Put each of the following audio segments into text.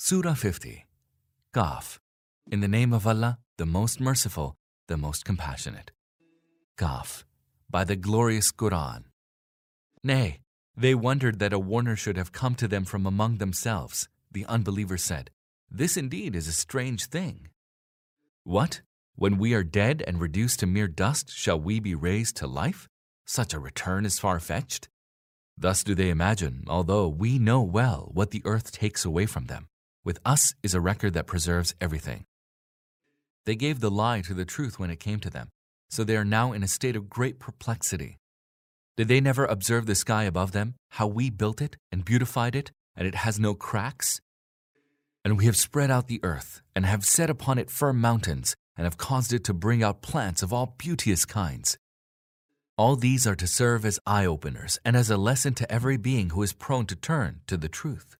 Surah 50 Qaf In the name of Allah, the most merciful, the most compassionate. Qaf By the glorious Quran. Nay, they wondered that a warner should have come to them from among themselves. The unbelievers said, This indeed is a strange thing. What? When we are dead and reduced to mere dust, shall we be raised to life? Such a return is far fetched. Thus do they imagine, although we know well what the earth takes away from them. With us is a record that preserves everything. They gave the lie to the truth when it came to them, so they are now in a state of great perplexity. Did they never observe the sky above them, how we built it and beautified it, and it has no cracks? And we have spread out the earth, and have set upon it firm mountains, and have caused it to bring out plants of all beauteous kinds. All these are to serve as eye openers and as a lesson to every being who is prone to turn to the truth.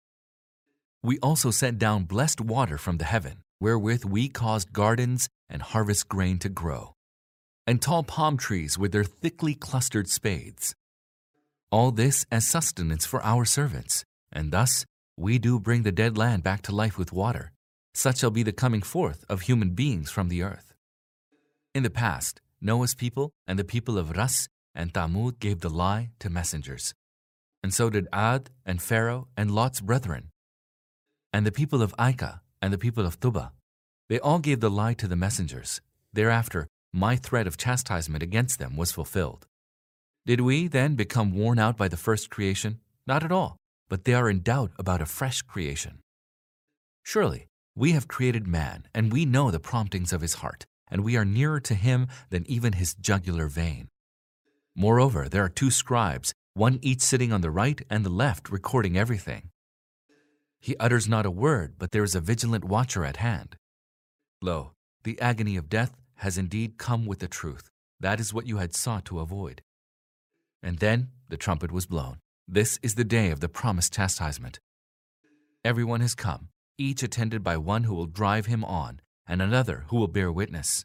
We also sent down blessed water from the heaven, wherewith we caused gardens and harvest grain to grow, and tall palm trees with their thickly clustered spathes. All this as sustenance for our servants, and thus we do bring the dead land back to life with water. Such shall be the coming forth of human beings from the earth. In the past, Noah's people and the people of Rass and Thamud gave the lie to messengers. And so did Ad and Pharaoh and Lot's brethren. And the people of Aykah and the people of Tubba'. They all gave the lie to the messengers. Thereafter, my threat of chastisement against them was fulfilled. Did we then become worn out by the first creation? Not at all, but they are in doubt about a fresh creation. Surely, we have created man, and we know the promptings of his heart and we are nearer to him than even his jugular vein. Moreover, there are two scribes, one each sitting on the right and the left, recording everything. He utters not a word, but there is a vigilant watcher at hand. Lo, the agony of death has indeed come with the truth. That is what you had sought to avoid. And then the trumpet was blown. This is the day of the promised chastisement. Everyone has come, each attended by one who will drive him on, and another who will bear witness.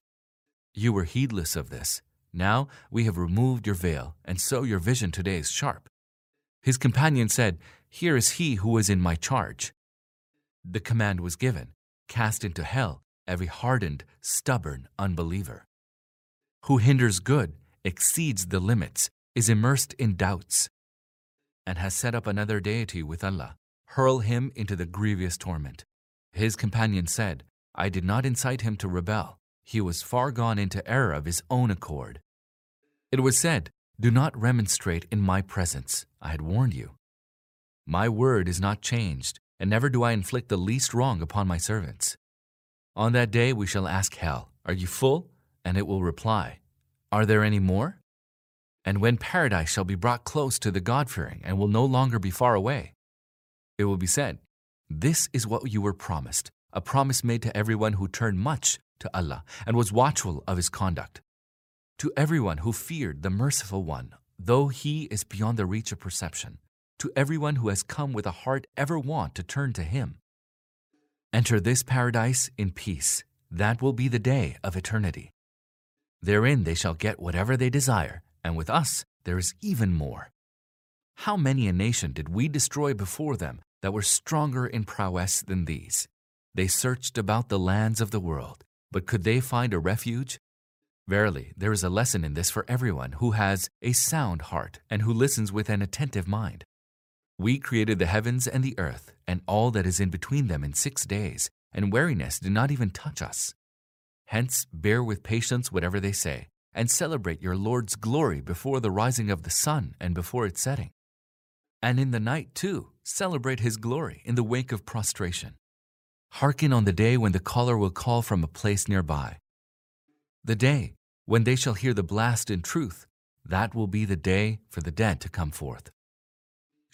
You were heedless of this. Now we have removed your veil, and so your vision today is sharp. His companion said, Here is he who is in my charge. The command was given cast into hell every hardened, stubborn unbeliever. Who hinders good, exceeds the limits, is immersed in doubts, and has set up another deity with Allah. Hurl him into the grievous torment. His companion said, I did not incite him to rebel. He was far gone into error of his own accord. It was said, Do not remonstrate in my presence. I had warned you. My word is not changed, and never do I inflict the least wrong upon my servants. On that day we shall ask hell, Are you full? And it will reply, Are there any more? And when paradise shall be brought close to the God fearing and will no longer be far away, it will be said, This is what you were promised a promise made to everyone who turned much to Allah and was watchful of his conduct. To everyone who feared the merciful one, though he is beyond the reach of perception. To everyone who has come with a heart ever want to turn to him. Enter this paradise in peace. That will be the day of eternity. Therein they shall get whatever they desire, and with us there is even more. How many a nation did we destroy before them that were stronger in prowess than these? They searched about the lands of the world, but could they find a refuge? Verily, there is a lesson in this for everyone who has a sound heart and who listens with an attentive mind. We created the heavens and the earth and all that is in between them in six days, and weariness did not even touch us. Hence, bear with patience whatever they say, and celebrate your Lord's glory before the rising of the sun and before its setting. And in the night, too, celebrate his glory in the wake of prostration. Hearken on the day when the caller will call from a place nearby. The day when they shall hear the blast in truth, that will be the day for the dead to come forth.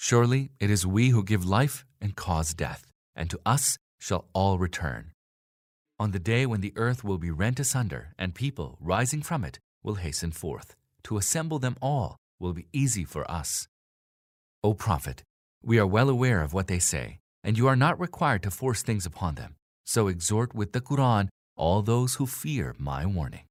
Surely it is we who give life and cause death, and to us shall all return. On the day when the earth will be rent asunder, and people, rising from it, will hasten forth, to assemble them all will be easy for us. O Prophet, we are well aware of what they say, and you are not required to force things upon them. So exhort with the Quran all those who fear my warning.